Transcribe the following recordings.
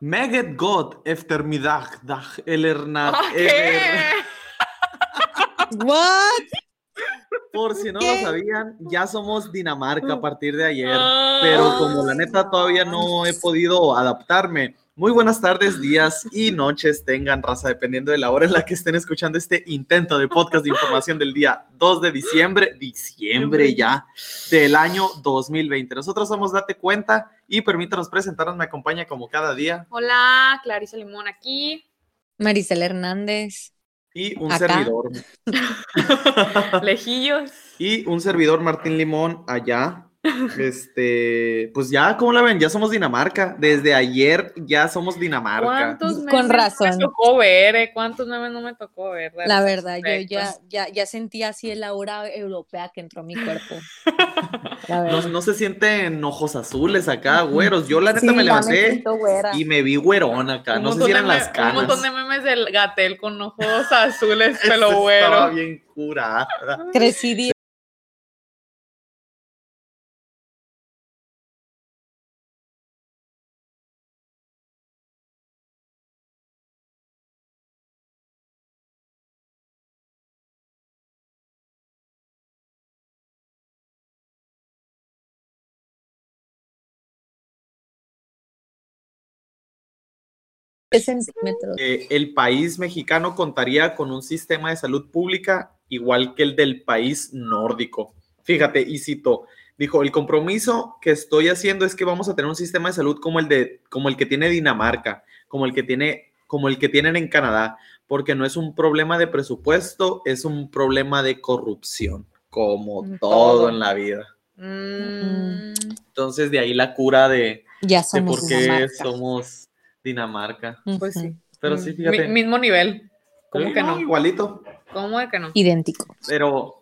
Meget Gott efter middag, dag, eller- What? Por si no lo sabían, ya somos Dinamarca a partir de ayer. Ah. Pero como la neta todavía no he podido adaptarme. Muy buenas tardes, días y noches tengan raza, dependiendo de la hora en la que estén escuchando este intento de podcast de información del día 2 de diciembre, diciembre ya, del año 2020. Nosotros somos Date Cuenta y permítanos presentarnos, me acompaña como cada día Hola, Clarisa Limón aquí. Maricel Hernández. y un Acá. servidor. Lejillos. Y un servidor Martín Limón allá. Este, pues ya, ¿cómo la ven? Ya somos Dinamarca. Desde ayer ya somos Dinamarca. ¿Cuántos Con memes no razón. me tocó ver? eh? ¿Cuántos memes no me tocó ver? La verdad, yo ya, ya, ya sentí así el aura europea que entró a mi cuerpo. La No, no se sienten ojos azules acá, güeros. Yo la neta Sí, me levanté y me vi güerón acá. No sé si eran las me- Un montón de canas. memes del gatel con ojos azules, pelo Estaba güero. bien curada. Crecí centímetros. Eh, el país mexicano contaría con un sistema de salud pública igual que el del país nórdico. Fíjate, y cito, dijo, el compromiso que estoy haciendo es que vamos a tener un sistema de salud como el, de, como el que tiene Dinamarca, como el que, tiene, como el que tienen en Canadá, porque no es un problema de presupuesto, es un problema de corrupción, como Mm, todo, todo. en la vida. Mm, Entonces, de ahí la cura de, Ya de somos por qué Dinamarca. somos Dinamarca. pues sí. Pero Mm, sí, mi- fíjate. mismo nivel. ¿Cómo Sí, que no? Igualito. ¿Cómo de que no? Idéntico. Pero,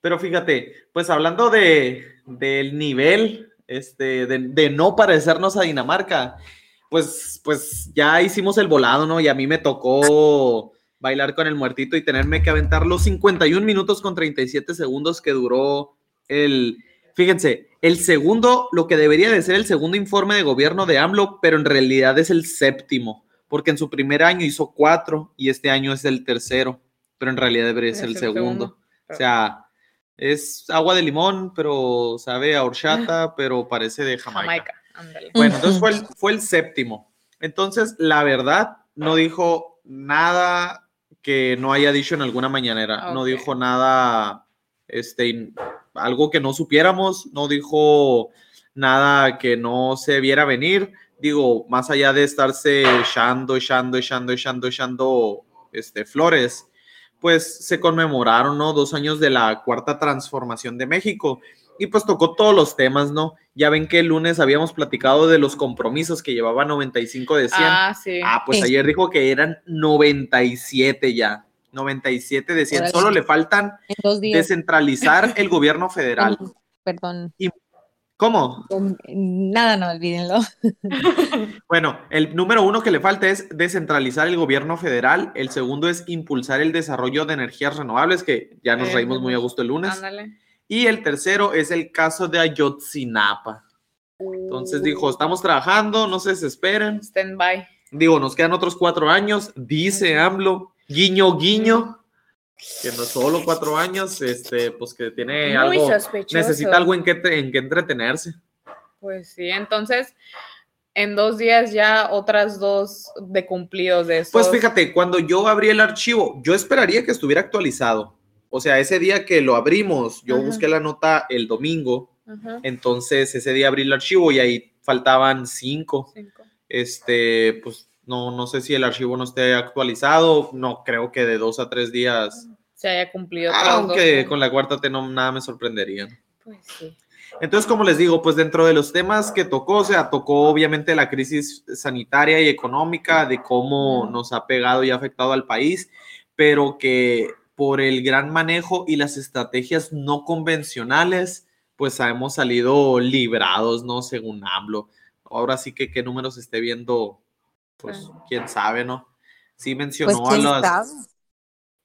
pero fíjate, pues hablando de, del nivel, este, de, de no parecernos a Dinamarca, pues, pues ya hicimos el volado, ¿no? Y a mí me tocó bailar con el muertito y tenerme que aventar los 51 minutos con 37 segundos que duró el, fíjense, el segundo, lo que debería de ser el segundo informe de gobierno de AMLO, pero en realidad es el séptimo, porque en su primer año hizo cuatro y este año es el tercero, pero en realidad debería ser el segundo. O sea, es agua de limón, pero sabe a horchata, pero parece de Jamaica. Bueno, entonces fue el, fue el séptimo. Entonces, la verdad, no dijo nada que no haya dicho en alguna mañanera. No dijo nada, este, algo que no supiéramos. No dijo nada que no se viera venir. Digo, más allá de estarse echando, echando, echando, echando, echando, este, flores, pues se conmemoraron, ¿no? Dos años de la cuarta transformación de México y pues tocó todos los temas, ¿no? Ya ven que el lunes habíamos platicado de los compromisos que llevaba 95 de 100. Ah, Ah, sí. pues Sí. ayer dijo que eran 97 ya. 97 de 100. Órale. Solo le faltan descentralizar el gobierno federal. Perdón. ¿Cómo? Nada, no olvídenlo. Bueno, el número uno que le falta es descentralizar el gobierno federal. El segundo es impulsar el desarrollo de energías renovables, que ya nos Eh, reímos muy a gusto el lunes. Ándale. Y el tercero es el caso de Ayotzinapa. Entonces dijo, estamos trabajando, no se desesperen. Stand by. Digo, nos quedan otros cuatro años, dice AMLO, guiño, guiño, que no solo cuatro años, este, pues que tiene Muy algo, sospechoso. necesita algo en que, te- en que entretenerse. Pues sí, entonces en dos días ya otras dos de cumplidos de esos. Pues fíjate, cuando yo abrí el archivo, yo esperaría que estuviera actualizado. O sea, ese día que lo abrimos, yo Ajá. busqué la nota el domingo, Ajá, entonces ese día abrí el archivo y ahí faltaban cinco. cinco. Este, pues no, no sé si el archivo no esté actualizado, no creo que de dos a tres días, Se haya cumplido. dos, aunque con la cuarta T no nada me sorprendería. Pues sí. Entonces, como les digo, pues dentro de los temas que tocó, o sea, tocó obviamente la crisis sanitaria y económica, de cómo nos ha pegado y afectado al país, pero que por el gran manejo y las estrategias no convencionales, pues hemos salido librados, ¿no? Según AMLO. Ahora sí que qué números esté viendo, pues quién sabe, ¿no? Sí mencionó Pues quién a las... sabe.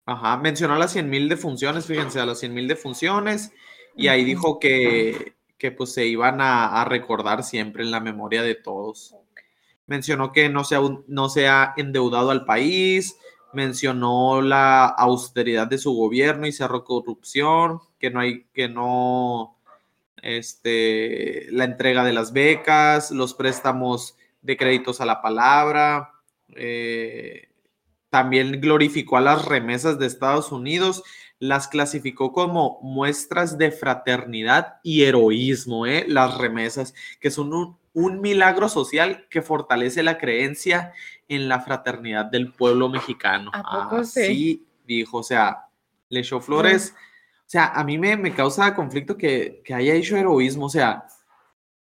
Ajá, mencionó a las 100 mil defunciones, fíjense, a las 100 mil defunciones, y ahí dijo que, que pues se iban a, a recordar siempre en la memoria de todos. mencionó que no se, ha, no se ha endeudado al país, mencionó la austeridad de su gobierno y cerró corrupción, que no hay, que no, este, la entrega de las becas, los préstamos de créditos a la palabra, eh, también glorificó a las remesas de Estados Unidos, las clasificó como muestras de fraternidad y heroísmo, ¿eh? las remesas, que son un, un milagro social que fortalece la creencia en la fraternidad del pueblo mexicano. ¿A poco sí? dijo, o sea, le echó flores. O sea, a mí me, me causa conflicto que, que, haya hecho heroísmo, o sea,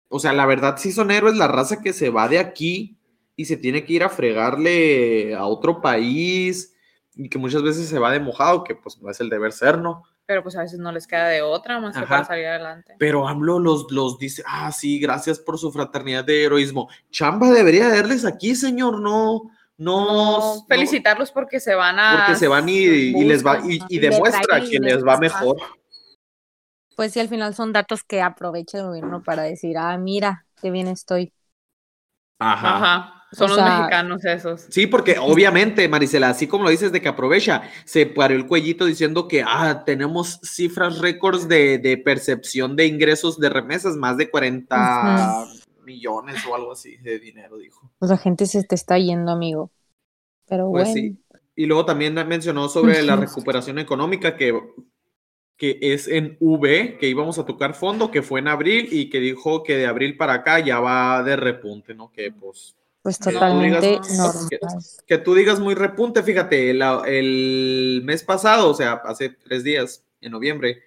o sea, la verdad sí son héroes la raza que se va de aquí y se tiene que ir a fregarle a otro país y que muchas veces se va de mojado, que pues no es el deber ser, ¿no? pero pues a veces no les queda de otra más que para salir adelante. Pero AMLO los, los dice, ah, sí, gracias por su fraternidad de heroísmo. Chamba debería darles aquí, señor, no, no. felicitarlos porque se van a. Porque se van y, les va, y, demuestra que les va mejor. Pues sí, al final son datos que aprovecha el gobierno para decir, ah, mira, qué bien estoy. Ajá. Ajá. Son los mexicanos esos. Sí, porque obviamente, Marisela, así como lo dices de que aprovecha, se paró el cuellito diciendo que ah, tenemos cifras récords de, percepción de ingresos de remesas, más de 40 millones o algo así de dinero, dijo. Pues la gente se te está yendo, amigo. Pero pues Sí. Y luego también mencionó sobre la recuperación económica que, que es en V, que íbamos a tocar fondo, que fue en abril y que dijo que de abril para acá ya va de repunte, ¿no? Que pues pues totalmente normal. Que, tú digas muy repunte, fíjate, el mes pasado, o sea, hace tres días, en noviembre,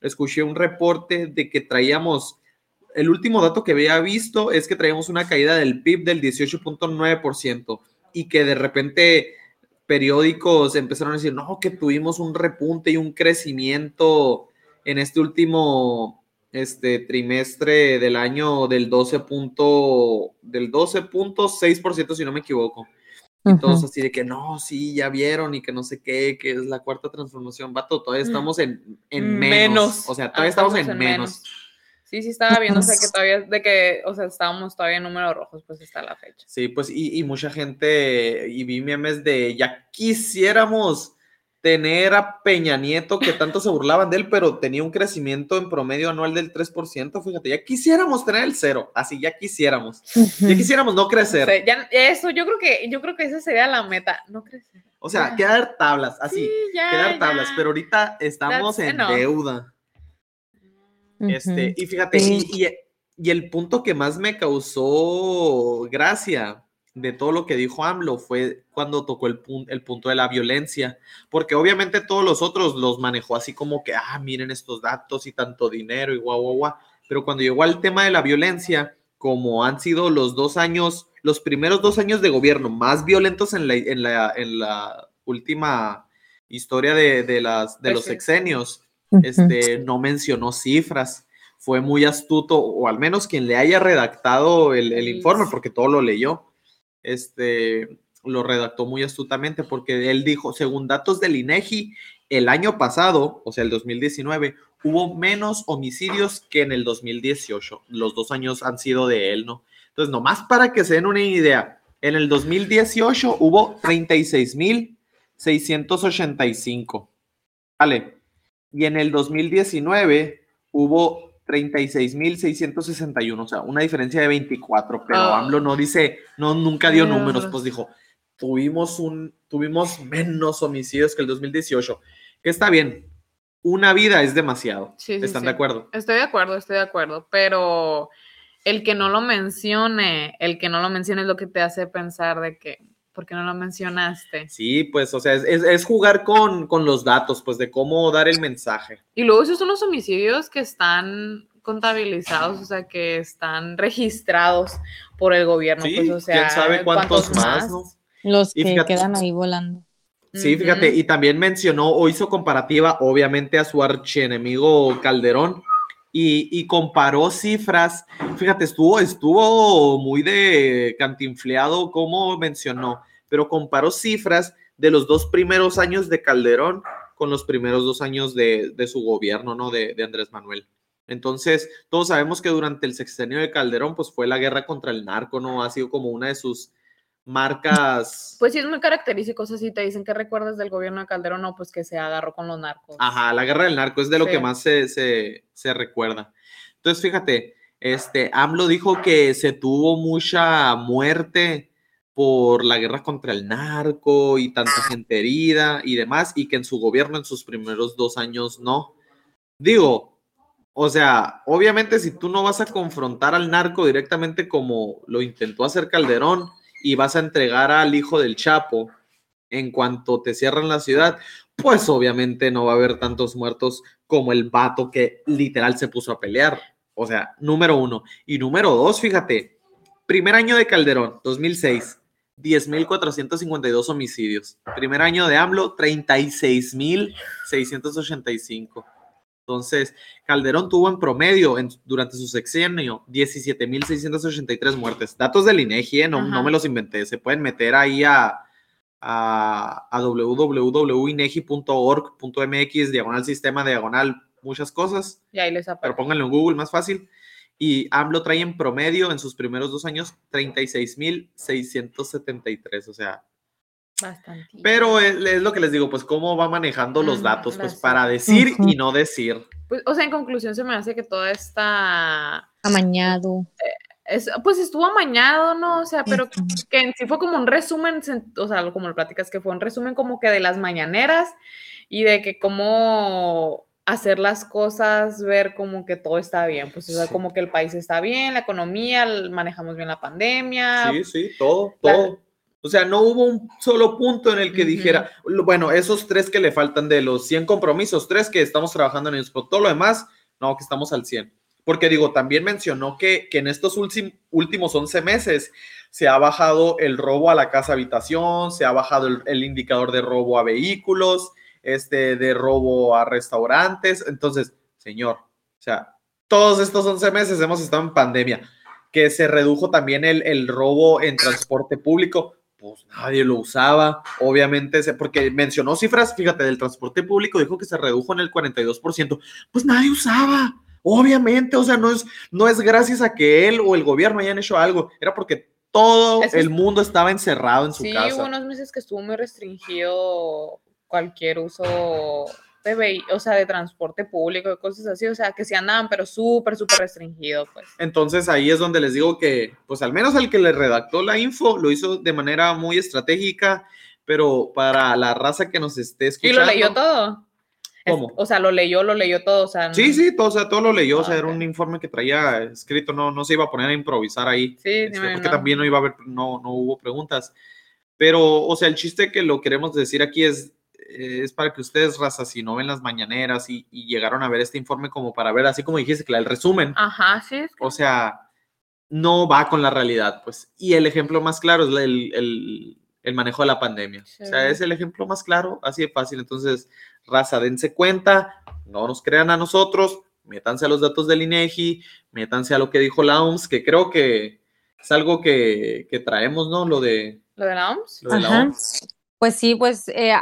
escuché un reporte de que traíamos, el último dato que había visto es que traíamos una caída del PIB del 18.9% y que de repente periódicos empezaron a decir, no, que tuvimos un repunte y un crecimiento en este último este trimestre del año del 12 punto, del 12.6% si no me equivoco. Entonces así de que no, sí, ya vieron y que no sé qué, que es la cuarta transformación, vato, todavía mm. estamos en, en menos. O sea, todavía estamos, en, menos. Sí, sí estaba viendo, o sea, que todavía, de que, o sea, estábamos todavía en números rojos, pues está la fecha. Sí, pues, y, y mucha gente, y vi memes de, ya quisiéramos tener a Peña Nieto, que tanto se burlaban de él, pero tenía un crecimiento en promedio anual del 3%, fíjate, ya quisiéramos tener el cero, así ya quisiéramos, ya quisiéramos no crecer. ya, eso, yo creo que, yo creo que esa sería la meta, no crecer. O sea, quedar tablas, así, quedar tablas, pero ahorita estamos en deuda. Este, y fíjate, y, y el punto que más me causó gracia de todo lo que dijo AMLO fue cuando tocó el, el punto de la violencia, porque obviamente todos los otros los manejó así como que, ah, miren estos datos y tanto dinero y guau, guau, guau, pero cuando llegó al tema de la violencia, como han sido los dos años, los primeros dos años de gobierno más violentos en la, en la, en la última historia de, las, de pues los sexenios, este, no mencionó cifras. Fue muy astuto, o al menos quien le haya redactado el, el informe, porque todo lo leyó este, lo redactó muy astutamente porque él dijo, según datos del INEGI, el año pasado, o sea, el 2019, hubo menos homicidios que en el 2018. Los dos años han sido de él, ¿no? Entonces, nomás para que se den una idea, en el 2018 hubo 36.685. Vale. Y en el 2019 hubo 36.661, o sea, una diferencia de 24, pero ah. AMLO no dice, no, nunca dio números, pues dijo, tuvimos, un, tuvimos menos homicidios que el 2018, que está bien, una vida es demasiado, ¿están de acuerdo? Estoy de acuerdo, estoy de acuerdo, pero el que no lo mencione, el que no lo mencione es lo que te hace pensar de que, ¿por qué no lo mencionaste? Sí, pues, o sea, es, jugar con, los datos, pues, de cómo dar el mensaje. Y luego esos son los homicidios que están contabilizados, o sea, que están registrados por el gobierno. Sí, pues, o sea, quién sabe cuántos, más, Los que quedan ahí volando. Sí, fíjate, y también mencionó o hizo comparativa, obviamente, a su archienemigo Calderón. Y, comparó cifras. Fíjate, estuvo, estuvo muy de cantinfleado como mencionó, pero comparó cifras de los dos primeros años de Calderón con los primeros dos años de, su gobierno, ¿no? De, de Andrés Manuel. Entonces, todos sabemos que durante el sexenio de Calderón, pues fue la guerra contra el narco, ¿no? Ha sido como una de sus marcas. Pues sí, es muy característico, o sea, si te dicen que recuerdas del gobierno de Calderón, no, pues que se agarró con los narcos. Ajá, la guerra del narco es de lo Sí. que más se, se, se recuerda. Entonces, fíjate, este, AMLO dijo que se tuvo mucha muerte por la guerra contra el narco y tanta gente herida y demás, y que en su gobierno en sus primeros dos años no. Digo, o sea, obviamente si tú no vas a confrontar al narco directamente como lo intentó hacer Calderón y vas a entregar al hijo del Chapo en cuanto te cierran la ciudad, pues obviamente no va a haber tantos muertos como el vato que literal se puso a pelear. O sea, número uno. Y número dos, fíjate, primer año de Calderón, 2006, 10.452 homicidios. Primer año de AMLO, 36.685. Entonces, Calderón tuvo en promedio en- durante su sexenio 17.683 muertes. Datos del INEGI, ¿eh? no, no me los inventé. Se pueden meter ahí a, a, a www.inegi.org.mx, diagonal sistema, diagonal muchas cosas, Y ahí les pero aparece. pónganlo en Google, más fácil. Y AMLO trae en promedio en sus primeros dos años 36.673, o sea, Bastante. pero es, es lo que les digo, pues cómo va manejando los datos, pues para decir Ujú. y no decir. Pues, o sea, en conclusión, se me hace que toda esta. Amañado. Es, pues estuvo amañado, ¿no? O sea, pero que en sí fue como un resumen, o sea, como lo platicas, que fue un resumen como que de las mañaneras y de que cómo hacer las cosas, ver como que todo está bien, pues o sea, Sí. como que el país está bien, la economía, manejamos bien la pandemia. Sí, sí, todo, La- todo. O sea, no hubo un solo punto en el que dijera, bueno, esos tres que le faltan de los 100 compromisos, tres que estamos trabajando en ellos, pero todo lo demás, no, que estamos al 100. Porque digo, también mencionó que, que en estos últim- últimos 11 meses se ha bajado el robo a la casa habitación, se ha bajado el, el indicador de robo a vehículos, este, de robo a restaurantes. Entonces, señor, o sea, todos estos 11 meses hemos estado en pandemia, que se redujo también el, el robo en transporte público. Pues nadie lo usaba, obviamente, porque mencionó cifras, fíjate, del transporte público, dijo que se redujo en el 42%, pues nadie usaba, obviamente, o sea, no es, no es gracias a que él o el gobierno hayan hecho algo, era porque todo Eso el es- mundo estaba encerrado en su Sí, casa. hubo unos meses que estuvo muy restringido cualquier uso de o sea, de transporte público, de cosas así, o sea, que se andaban, pero súper, súper restringido, pues. Entonces ahí es donde les digo que, pues al menos el que le redactó la info lo hizo de manera muy estratégica, pero para la raza que nos esté Y escuchando. lo leyó todo. Es- ¿Cómo? o sea, lo leyó, lo leyó todo, o sea. Sí, sí, todo, o sea, todo lo leyó, o sea, era un informe que traía escrito, no, no se iba a poner a improvisar ahí. Sí, este, porque no. también no iba a haber, no, no hubo preguntas. Pero, o sea, el chiste que lo queremos decir aquí es, es para que ustedes, raza, si no ven las mañaneras y, y llegaron a ver este informe como para ver, así como dijiste, el resumen, Ajá, sí, es que- o sea, no va con la realidad, pues. Y el ejemplo más claro es el, el- el manejo de la pandemia. O sea, es el ejemplo más claro, así de fácil. Entonces, raza, dense cuenta, no nos crean a nosotros, métanse a los datos del INEGI, métanse a lo que dijo la OMS, que creo que es algo que, que traemos, ¿no? Lo de, lo de la OMS. lo de la Ajá. OMS. Pues sí, pues eh,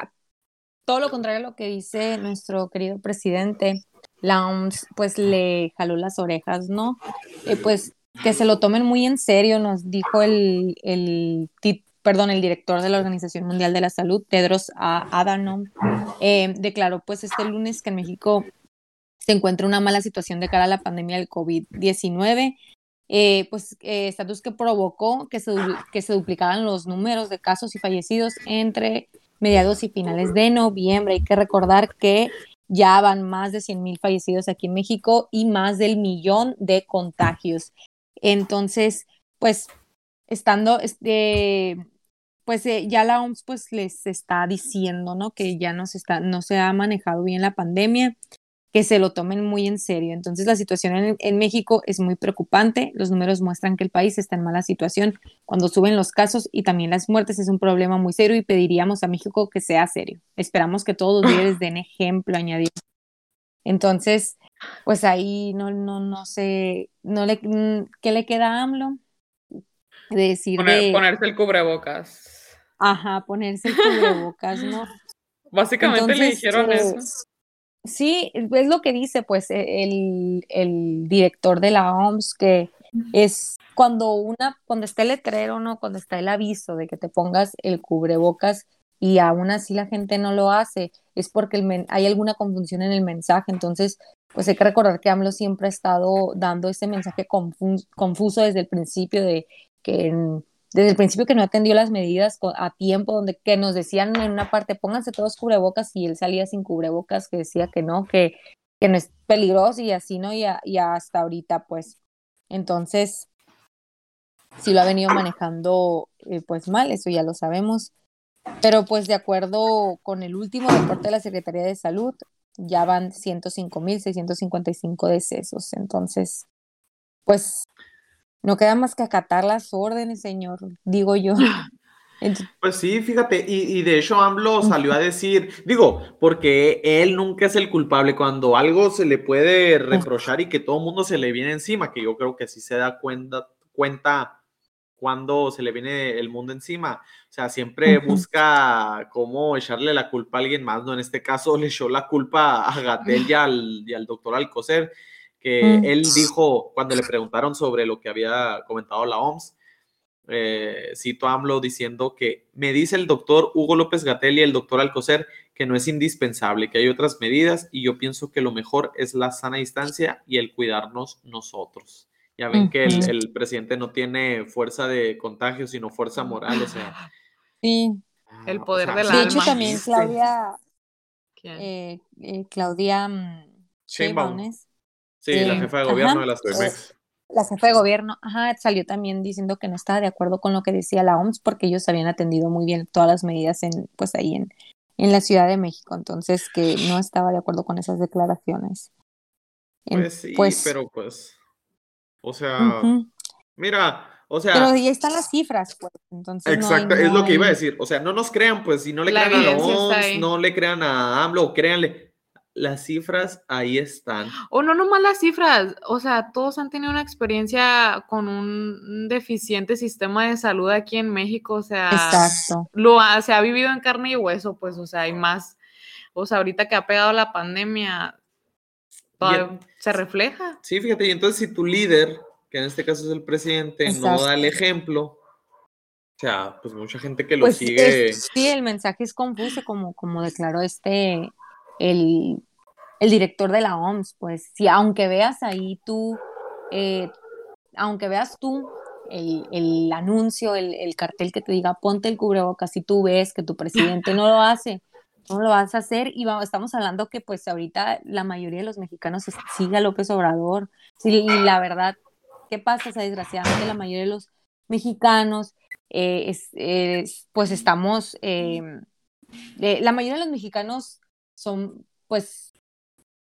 todo lo contrario a lo que dice nuestro querido presidente, la OMS pues le jaló las orejas, ¿no? Eh, pues que se lo tomen muy en serio, nos dijo el, el perdón, el director de la Organización Mundial de la Salud, Tedros Adhanom, eh, declaró pues este lunes que en México se encuentra una mala situación de cara a la pandemia del COVID-19 eh, pues eh, estatus que provocó que se, que se duplicaran los números de casos y fallecidos entre mediados y finales de noviembre. Hay que recordar que ya van más de 100 mil fallecidos aquí en México y más del millón de contagios. Entonces, pues, estando, este, pues eh, ya la OMS pues les está diciendo, ¿no? Que ya no se está, no se ha manejado bien la pandemia que se lo tomen muy en serio. Entonces la situación en, en, México es muy preocupante. Los números muestran que el país está en mala situación cuando suben los casos y también las muertes es un problema muy serio y pediríamos a México que sea serio. Esperamos que todos los líderes den ejemplo, añadió. Entonces, pues ahí no, no, no sé, no le, ¿qué le queda a AMLO? De decir Poner, de... Ponerse el cubrebocas. Ajá, ponerse el cubrebocas, ¿no? Básicamente Entonces, le dijeron eso. Sí, es lo que dice pues e, el, el director de la OMS, que es cuando una, cuando está el letrero, ¿no? Cuando está el aviso de que te pongas el cubrebocas y aún así la gente no lo hace, es porque el hay alguna confusión en el mensaje. Entonces, pues hay que recordar que AMLO siempre ha estado dando ese mensaje confuso desde el principio de que desde el principio que no atendió las medidas a tiempo, donde que nos decían en una parte, pónganse todos cubrebocas y él salía sin cubrebocas, que decía que no, que, que no es peligroso y así, ¿no? Y, y hasta ahorita, pues, entonces, sí lo ha venido manejando, eh, pues mal, eso ya lo sabemos. Pero pues de acuerdo con el último reporte de la Secretaría de Salud, ya van 105.655 decesos. Entonces, pues no queda más que acatar las órdenes, señor, digo yo. Pues sí, fíjate, y, de hecho AMLO salió a decir, digo, porque él nunca es el culpable cuando algo se le puede reprochar y que todo el mundo se le viene encima, que yo creo que sí se da cuenta, cuenta cuando se le viene el mundo encima. O sea, siempre busca cómo echarle la culpa a alguien más, ¿no? En este caso le echó la culpa a Gatel y al, y al doctor Alcocer, que él dijo, cuando le preguntaron sobre lo que había comentado la OMS, eh, cito a AMLO diciendo que me dice el doctor Hugo López Gatel y el doctor Alcocer que no es indispensable, que hay otras medidas y yo pienso que lo mejor es la sana distancia y el cuidarnos nosotros. Ya ven que el, presidente no tiene fuerza de contagio, sino fuerza moral, o sea. Sí. Ah, el poder de la De hecho, también Claudia. Eh, eh, Claudia mm, Sheinbaum. Sí, la jefa de gobierno de las CDMX. La jefa de gobierno, ajá, salió también diciendo que no estaba de acuerdo con lo que decía la OMS porque ellos habían atendido muy bien todas las medidas en, pues ahí en, en la Ciudad de México, entonces que no estaba de acuerdo con esas declaraciones. Pues sí, pues pero pues o sea, mira, o sea. Pero ya están las cifras, pues. Entonces exacto, es lo que iba a decir. O sea, no nos crean, pues, si no le crean a la OMS, no le crean a AMLO, créanle. Las cifras ahí están. O no nomás las cifras, o sea, todos han tenido una experiencia con un deficiente sistema de salud aquí en México, o sea, Exacto. Lo se ha vivido en carne y hueso, pues, o sea, hay más, o sea, ahorita que ha pegado la pandemia, se refleja. Sí, fíjate, y entonces si tu líder, que en este caso es el presidente, no da el ejemplo, o sea, pues mucha gente que lo pues sigue. sí, el mensaje es confuso, como, como declaró este, el, director de la OMS, pues, si aunque veas ahí tú, eh, aunque veas tú el, anuncio, el, el, cartel que te diga ponte el cubrebocas, si tú ves que tu presidente no lo hace, ¿Cómo lo vas a hacer? Y vamos, estamos hablando que pues ahorita la mayoría de los mexicanos sigue a López Obrador. y la verdad, ¿qué pasa? O sea, desgraciadamente la mayoría de los mexicanos, eh, pues estamos, em, la mayoría de los mexicanos son, pues,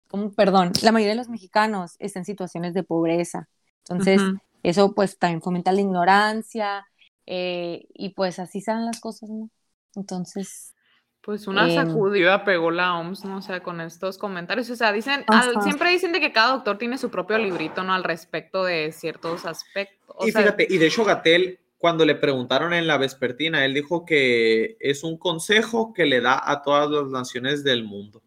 como, perdón, la mayoría de los mexicanos están en situaciones de pobreza. Entonces, eso pues también fomenta la ignorancia eh, y pues así salen las cosas, ¿no? Entonces, pues una em, sacudida pegó la OMS, ¿no? O sea, con estos comentarios. O sea, dicen, siempre dicen de que cada doctor tiene su propio librito, ¿no? Al respecto de ciertos aspectos. y fíjate, y de hecho Gatel, cuando le preguntaron en la vespertina, él dijo que es un consejo que le da a todas las naciones del mundo.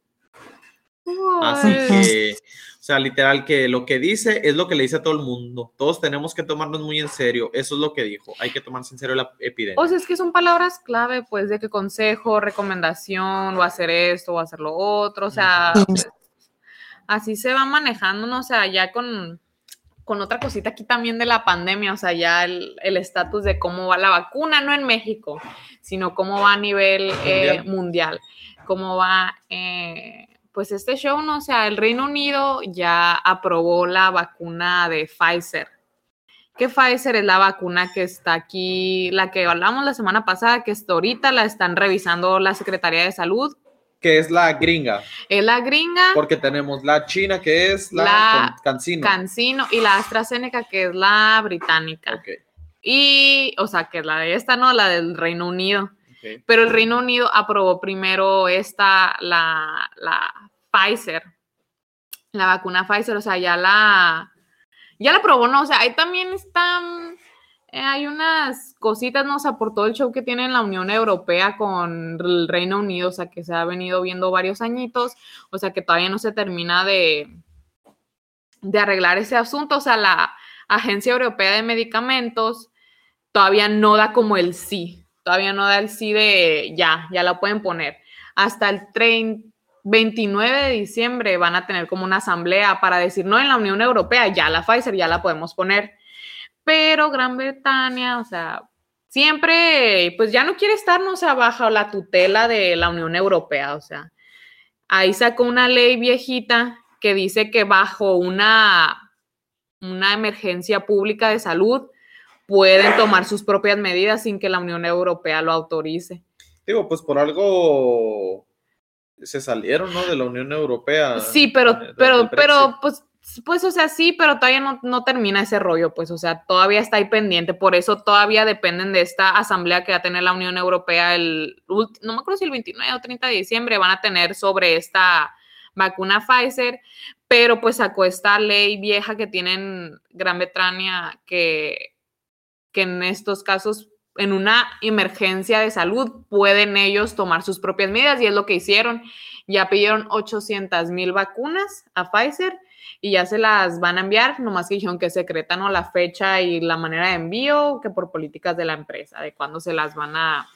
Así que o sea, literal, que lo que dice es lo que le dice a todo el mundo. Todos tenemos que tomarnos muy en serio. Eso es lo que dijo. Hay que tomarse en serio la epidemia. O sea, es que son palabras clave, pues, de que consejo, recomendación, o hacer esto, o hacer lo otro. O sea, pues, así se va manejando, ¿no? O sea, ya con, con otra cosita aquí también de la pandemia, o sea, ya el estatus de cómo va la vacuna, no en México, sino cómo va a nivel mundial, eh, mundial cómo va... Eh, pues este show, no o sea, el Reino Unido ya aprobó la vacuna de Pfizer. Que Pfizer es la vacuna que está aquí, la que hablamos la semana pasada, que hasta ahorita la están revisando la Secretaría de Salud. Que es la gringa. Es la gringa. Porque tenemos la china, que es la, Cancino. Cancino. Y la AstraZeneca, que es la británica. Y, o sea, que es la de esta, ¿no? La del Reino Unido. Pero el Reino Unido aprobó primero esta, la, la Pfizer, la vacuna Pfizer, o sea, ya la, ya la probó, ¿no? O sea, ahí también están eh, hay unas cositas, no o sea, por todo el show que tiene la Unión Europea con el Reino Unido, o sea, que se ha venido viendo varios añitos, o sea, que todavía no se termina de, de arreglar ese asunto, o sea, la Agencia Europea de Medicamentos todavía no da como el sí, todavía no da el sí de ya, ya la pueden poner. Hasta el 29 de diciembre van a tener como una asamblea para decir, no, en la Unión Europea ya la Pfizer ya la podemos poner pero Gran Bretaña, o sea, siempre, pues ya no quiere estar, no sea, bajo la tutela de la Unión Europea, o sea, ahí sacó una ley viejita que dice que bajo una, una emergencia pública de salud pueden tomar sus propias medidas sin que la Unión Europea lo autorice. Digo, pues por algo se salieron, ¿no? De la Unión Europea. Sí, pero, pero, pero, pues pues, o sea, sí, pero todavía no, no, termina ese rollo, pues, o sea, todavía está ahí pendiente. Por eso todavía dependen de esta asamblea que va a tener la Unión Europea el, no me acuerdo si el 29 o 30 de diciembre van a tener sobre esta vacuna Pfizer, pero pues sacó esta ley vieja que tienen Gran Bretaña que, que en estos casos, en una emergencia de salud, pueden ellos tomar sus propias medidas y es lo que hicieron. Ya pidieron 800 mil vacunas a Pfizer y ya se las van a enviar, nomás que dijeron que secretan ¿no? la fecha y la manera de envío, que por políticas de la empresa, de cuándo se las van a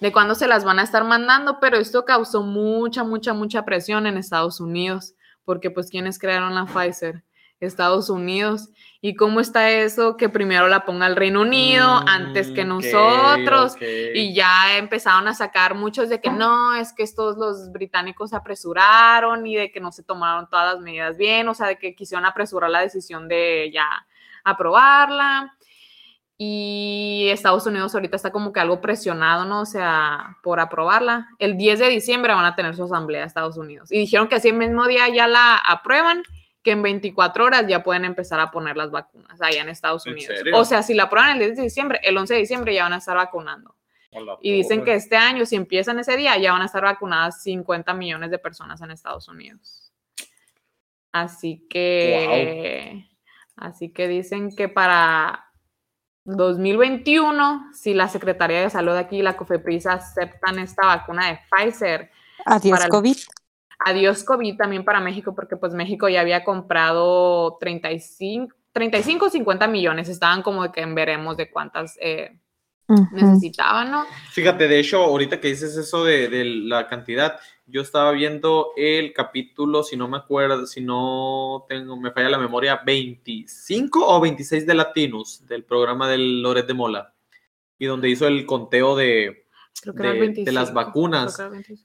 de cuándo se las van a estar mandando, pero esto causó mucha, mucha, mucha presión en Estados Unidos, porque pues quienes crearon la Pfizer, Estados Unidos. ¿Y cómo está eso? Que primero la ponga el Reino Unido antes que mm, nosotros. Y ya empezaron a sacar muchos de que no, es que estos los británicos se apresuraron y de que no se tomaron todas las medidas bien, o sea, de que quisieron apresurar la decisión de ya aprobarla. Y Estados Unidos ahorita está como que algo presionado, ¿no? O sea, por aprobarla. El 10 de diciembre van a tener su asamblea Estados Unidos. Y dijeron que así el mismo día ya la aprueban que en 24 horas ya pueden empezar a poner las vacunas allá en Estados Unidos. O sea, si la prueban el 10 de diciembre, el 11 de diciembre ya van a estar vacunando. y dicen que este año, si empiezan ese día, ya van a estar vacunadas 50 millones de personas en Estados Unidos. Así que, así que dicen que para 2021, si la Secretaría de Salud aquí y la COFEPRIS aceptan esta vacuna de Pfizer. Adiós, COVID. Adiós COVID también para México, porque pues México ya había comprado 35, 35 o 50 millones, estaban como de que en veremos de cuántas eh, necesitaban, ¿no? Fíjate, de hecho, ahorita que dices eso de, de, la cantidad, yo estaba viendo el capítulo, si no me acuerdo, si no tengo, me falla la memoria, 25 o 26 de Latinos, del programa del Loret de Mola, y donde hizo el conteo de, de, las vacunas.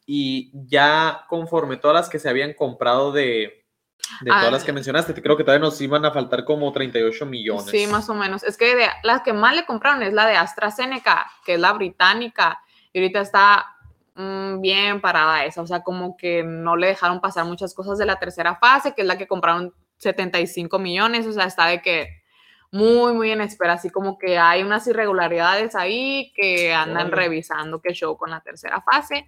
Y ya conforme todas las que se habían comprado de, de todas las que ah. mencionaste, creo que todavía nos iban a faltar como 38 millones. Sí, más o menos. Es que de, las que más le compraron es la de AstraZeneca, que es la británica, y ahorita está mm, bien parada esa, o sea, como que no le dejaron pasar muchas cosas de la tercera fase, que es la que compraron 75 millones, o sea, está de que muy, muy en espera, así como que hay unas irregularidades ahí que andan revisando qué show con la tercera fase.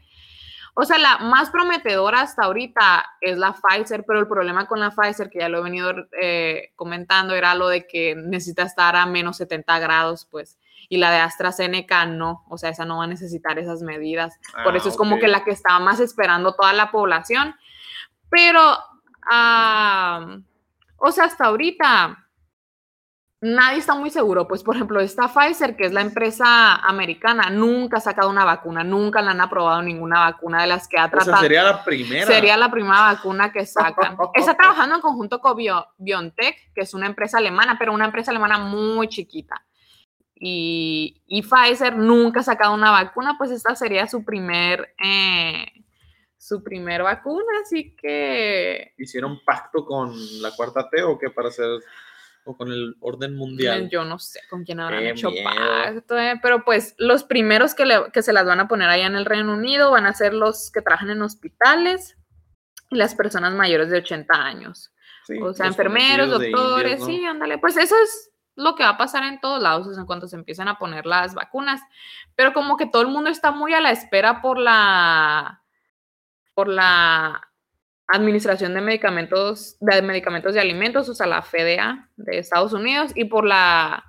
O sea, la más prometedora hasta ahorita es la Pfizer, pero el problema con la Pfizer, que ya lo he venido eh, comentando, era lo de que necesita estar a menos 70 grados, pues, y la de AstraZeneca no, o sea, esa no va a necesitar esas medidas. Por eso es ah, como que la que estaba más esperando toda la población. Pero, o sea, hasta ahorita nadie está muy seguro. Pues, por ejemplo, esta Pfizer, que es la empresa americana, nunca ha sacado una vacuna, nunca la han aprobado ninguna vacuna de las que ha tratado. sería la primera. Sería la primera vacuna que sacan. está trabajando en conjunto con BioNTech, que es una empresa alemana, pero una empresa alemana muy chiquita. Y, y Pfizer nunca ha sacado una vacuna, pues esta sería su primer... Eh, su primer vacuna, así que... ¿Hicieron pacto con la cuarta T o qué para hacer o con el orden mundial. Yo no sé con quién habrán hecho pacto, eh, pero pues los primeros que, que, se las van a poner allá en el Reino Unido van a ser los que trabajan en hospitales y las personas mayores de 80 años. o sea, enfermeros, doctores, sí, ándale. Pues eso es lo que va a pasar en todos lados en cuanto se empiezan a poner las vacunas. Pero como que todo el mundo está muy a la espera por la por la Administración de Medicamentos, de Medicamentos y Alimentos, o sea, la FDA de Estados Unidos, y por la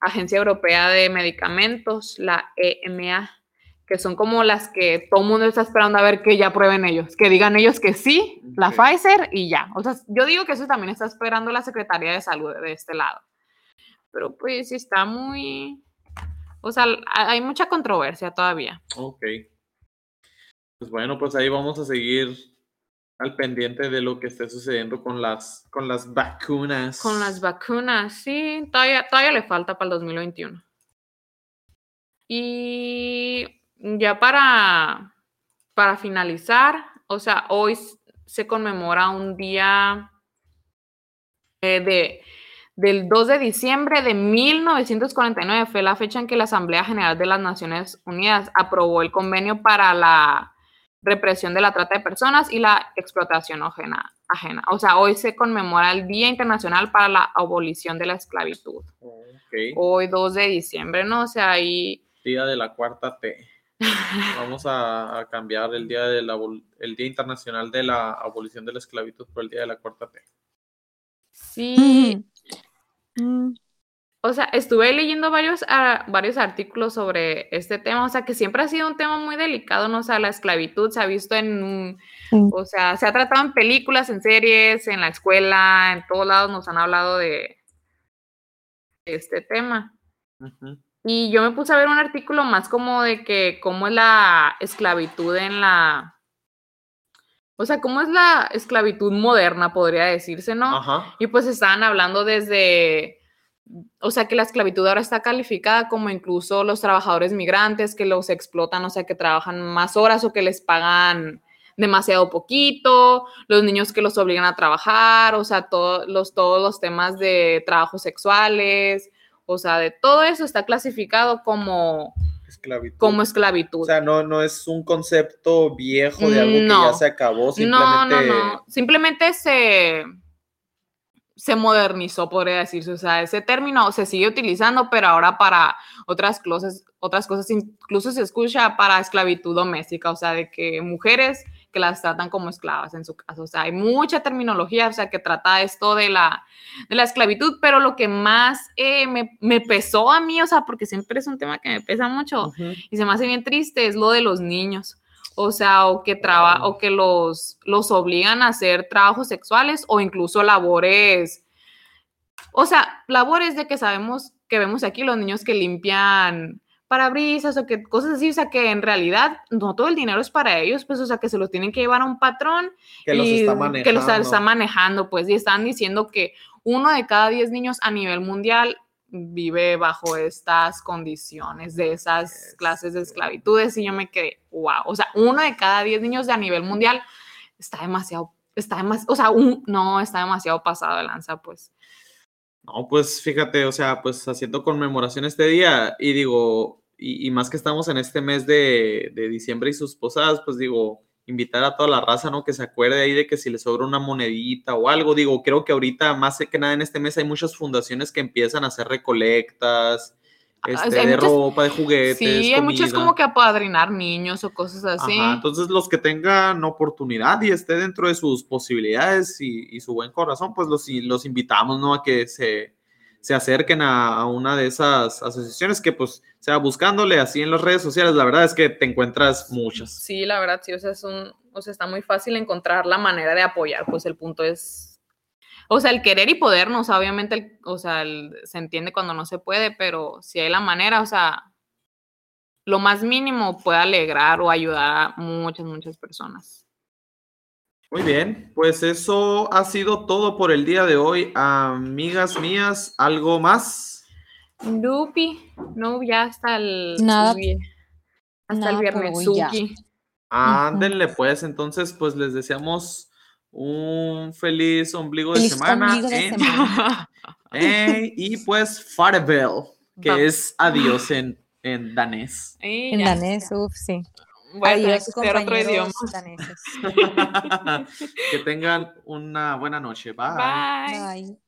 Agencia Europea de Medicamentos, la EMA, que son como las que todo el mundo está esperando a ver que ya prueben ellos, que digan ellos que sí, la. Pfizer y ya. O sea, yo digo que eso también está esperando la Secretaría de Salud de este lado. Pero pues sí está muy... O sea, hay mucha controversia todavía. Ok. Pues bueno, pues ahí vamos a seguir al pendiente de lo que esté sucediendo con las, con las vacunas. Con las vacunas, sí, todavía, todavía le falta para el 2021. Y ya para, para finalizar, o sea, hoy se conmemora un día eh, de, del 2 de diciembre de 1949, fue la fecha en que la Asamblea General de las Naciones Unidas aprobó el convenio para la represión de la trata de personas y la explotación ajena. ajena. O sea, hoy se conmemora el Día Internacional para la Abolición de la Esclavitud. Ok. Hoy 2 de diciembre, ¿no? O sea, ahí... Día de la cuarta T. Vamos a, a cambiar el día, de la, el día Internacional de la Abolición de la Esclavitud por el Día de la cuarta T. Sí, Mm, o sea, estuve leyendo varios, ah, varios artículos sobre este tema, o sea, que siempre ha sido un tema muy delicado, ¿no? O sea, la esclavitud se ha visto en, Sí. o sea, se ha tratado en películas, en series, en la escuela, en todos lados nos han hablado de este tema. Y yo me puse a ver un artículo más como de que cómo es la esclavitud en la... O sea, cómo es la esclavitud moderna, podría decirse, ¿no? Y pues estaban hablando desde, o sea, que la esclavitud ahora está calificada como incluso los trabajadores migrantes que los explotan, o sea, que trabajan más horas o que les pagan demasiado poquito, los niños que los obligan a trabajar, o sea, todos los, todos los temas de trabajos sexuales, o sea, de todo eso está clasificado como, Esclavitud. como esclavitud. O sea, no, no es un concepto viejo de algo que ya se acabó, No, no, no. Simplemente se, se modernizó, podría decirse. O sea, ese término se sigue utilizando, pero ahora para otras cosas, otras cosas, incluso se escucha para esclavitud doméstica, o sea, de que mujeres que las tratan como esclavas en su caso. O sea, hay mucha terminología, o sea, que trata esto de la, de la esclavitud, pero lo que más eh, me, me pesó a mí, o sea, porque siempre es un tema que me pesa mucho, y se me hace bien triste es lo de los niños. O sea, o que, traba, o que los, los obligan a hacer trabajos sexuales o incluso labores. O sea, labores de que sabemos que vemos aquí los niños que limpian parabrisas o que cosas así, o sea, que en realidad no todo el dinero es para ellos, pues, o sea, que se los tienen que llevar a un patrón Que los y está manejando. que los está manejando, pues, y están diciendo que uno de cada diez niños a nivel mundial vive bajo estas condiciones de esas clases de esclavitudes y yo me quedé, wow, o sea, uno de cada diez niños de a nivel mundial está demasiado, está demasiado, o sea, un, no, está demasiado pasado de lanza, pues. No, pues fíjate, o sea, pues haciendo conmemoración este día y digo, y, y más que estamos en este mes de, de diciembre y sus posadas, pues digo, invitar a toda la raza, ¿no? Que se acuerde ahí de que si le sobra una monedita o algo, digo, creo que ahorita más que nada en este mes hay muchas fundaciones que empiezan a hacer recolectas, este, hay de muchas- ropa, de juguetes, Sí, hay comida. como que apadrinar niños o cosas así. Ajá, entonces los que tengan oportunidad y esté dentro de sus posibilidades y, y su buen corazón, pues los, los invitamos, ¿no? A que se, se acerquen a, una de esas asociaciones que pues sea buscándole así en las redes sociales, la verdad es que te encuentras muchas. Sí, la verdad, sí, o sea, es un, o sea, está muy fácil encontrar la manera de apoyar, pues el punto es, o sea, el querer y poder, ¿no? O sea, obviamente, o sea, se entiende cuando no se puede, pero si hay la manera, o sea, lo más mínimo puede alegrar o ayudar a muchas, muchas personas. Muy bien, pues eso ha sido todo por el día de hoy, amigas mías, ¿algo más? Lupi, no, ya hasta el, Nada. hasta Nada el viernes. Suki. Ándenle pues, entonces pues les deseamos un feliz ombligo de Feliz semana. ombligo de semana. Eh, y pues farewell, que es adiós en, en danés. Y En danés, uff, sí. Voy a tener Adiós, que estudiar otro idioma. que tengan una buena noche. Bye. Bye.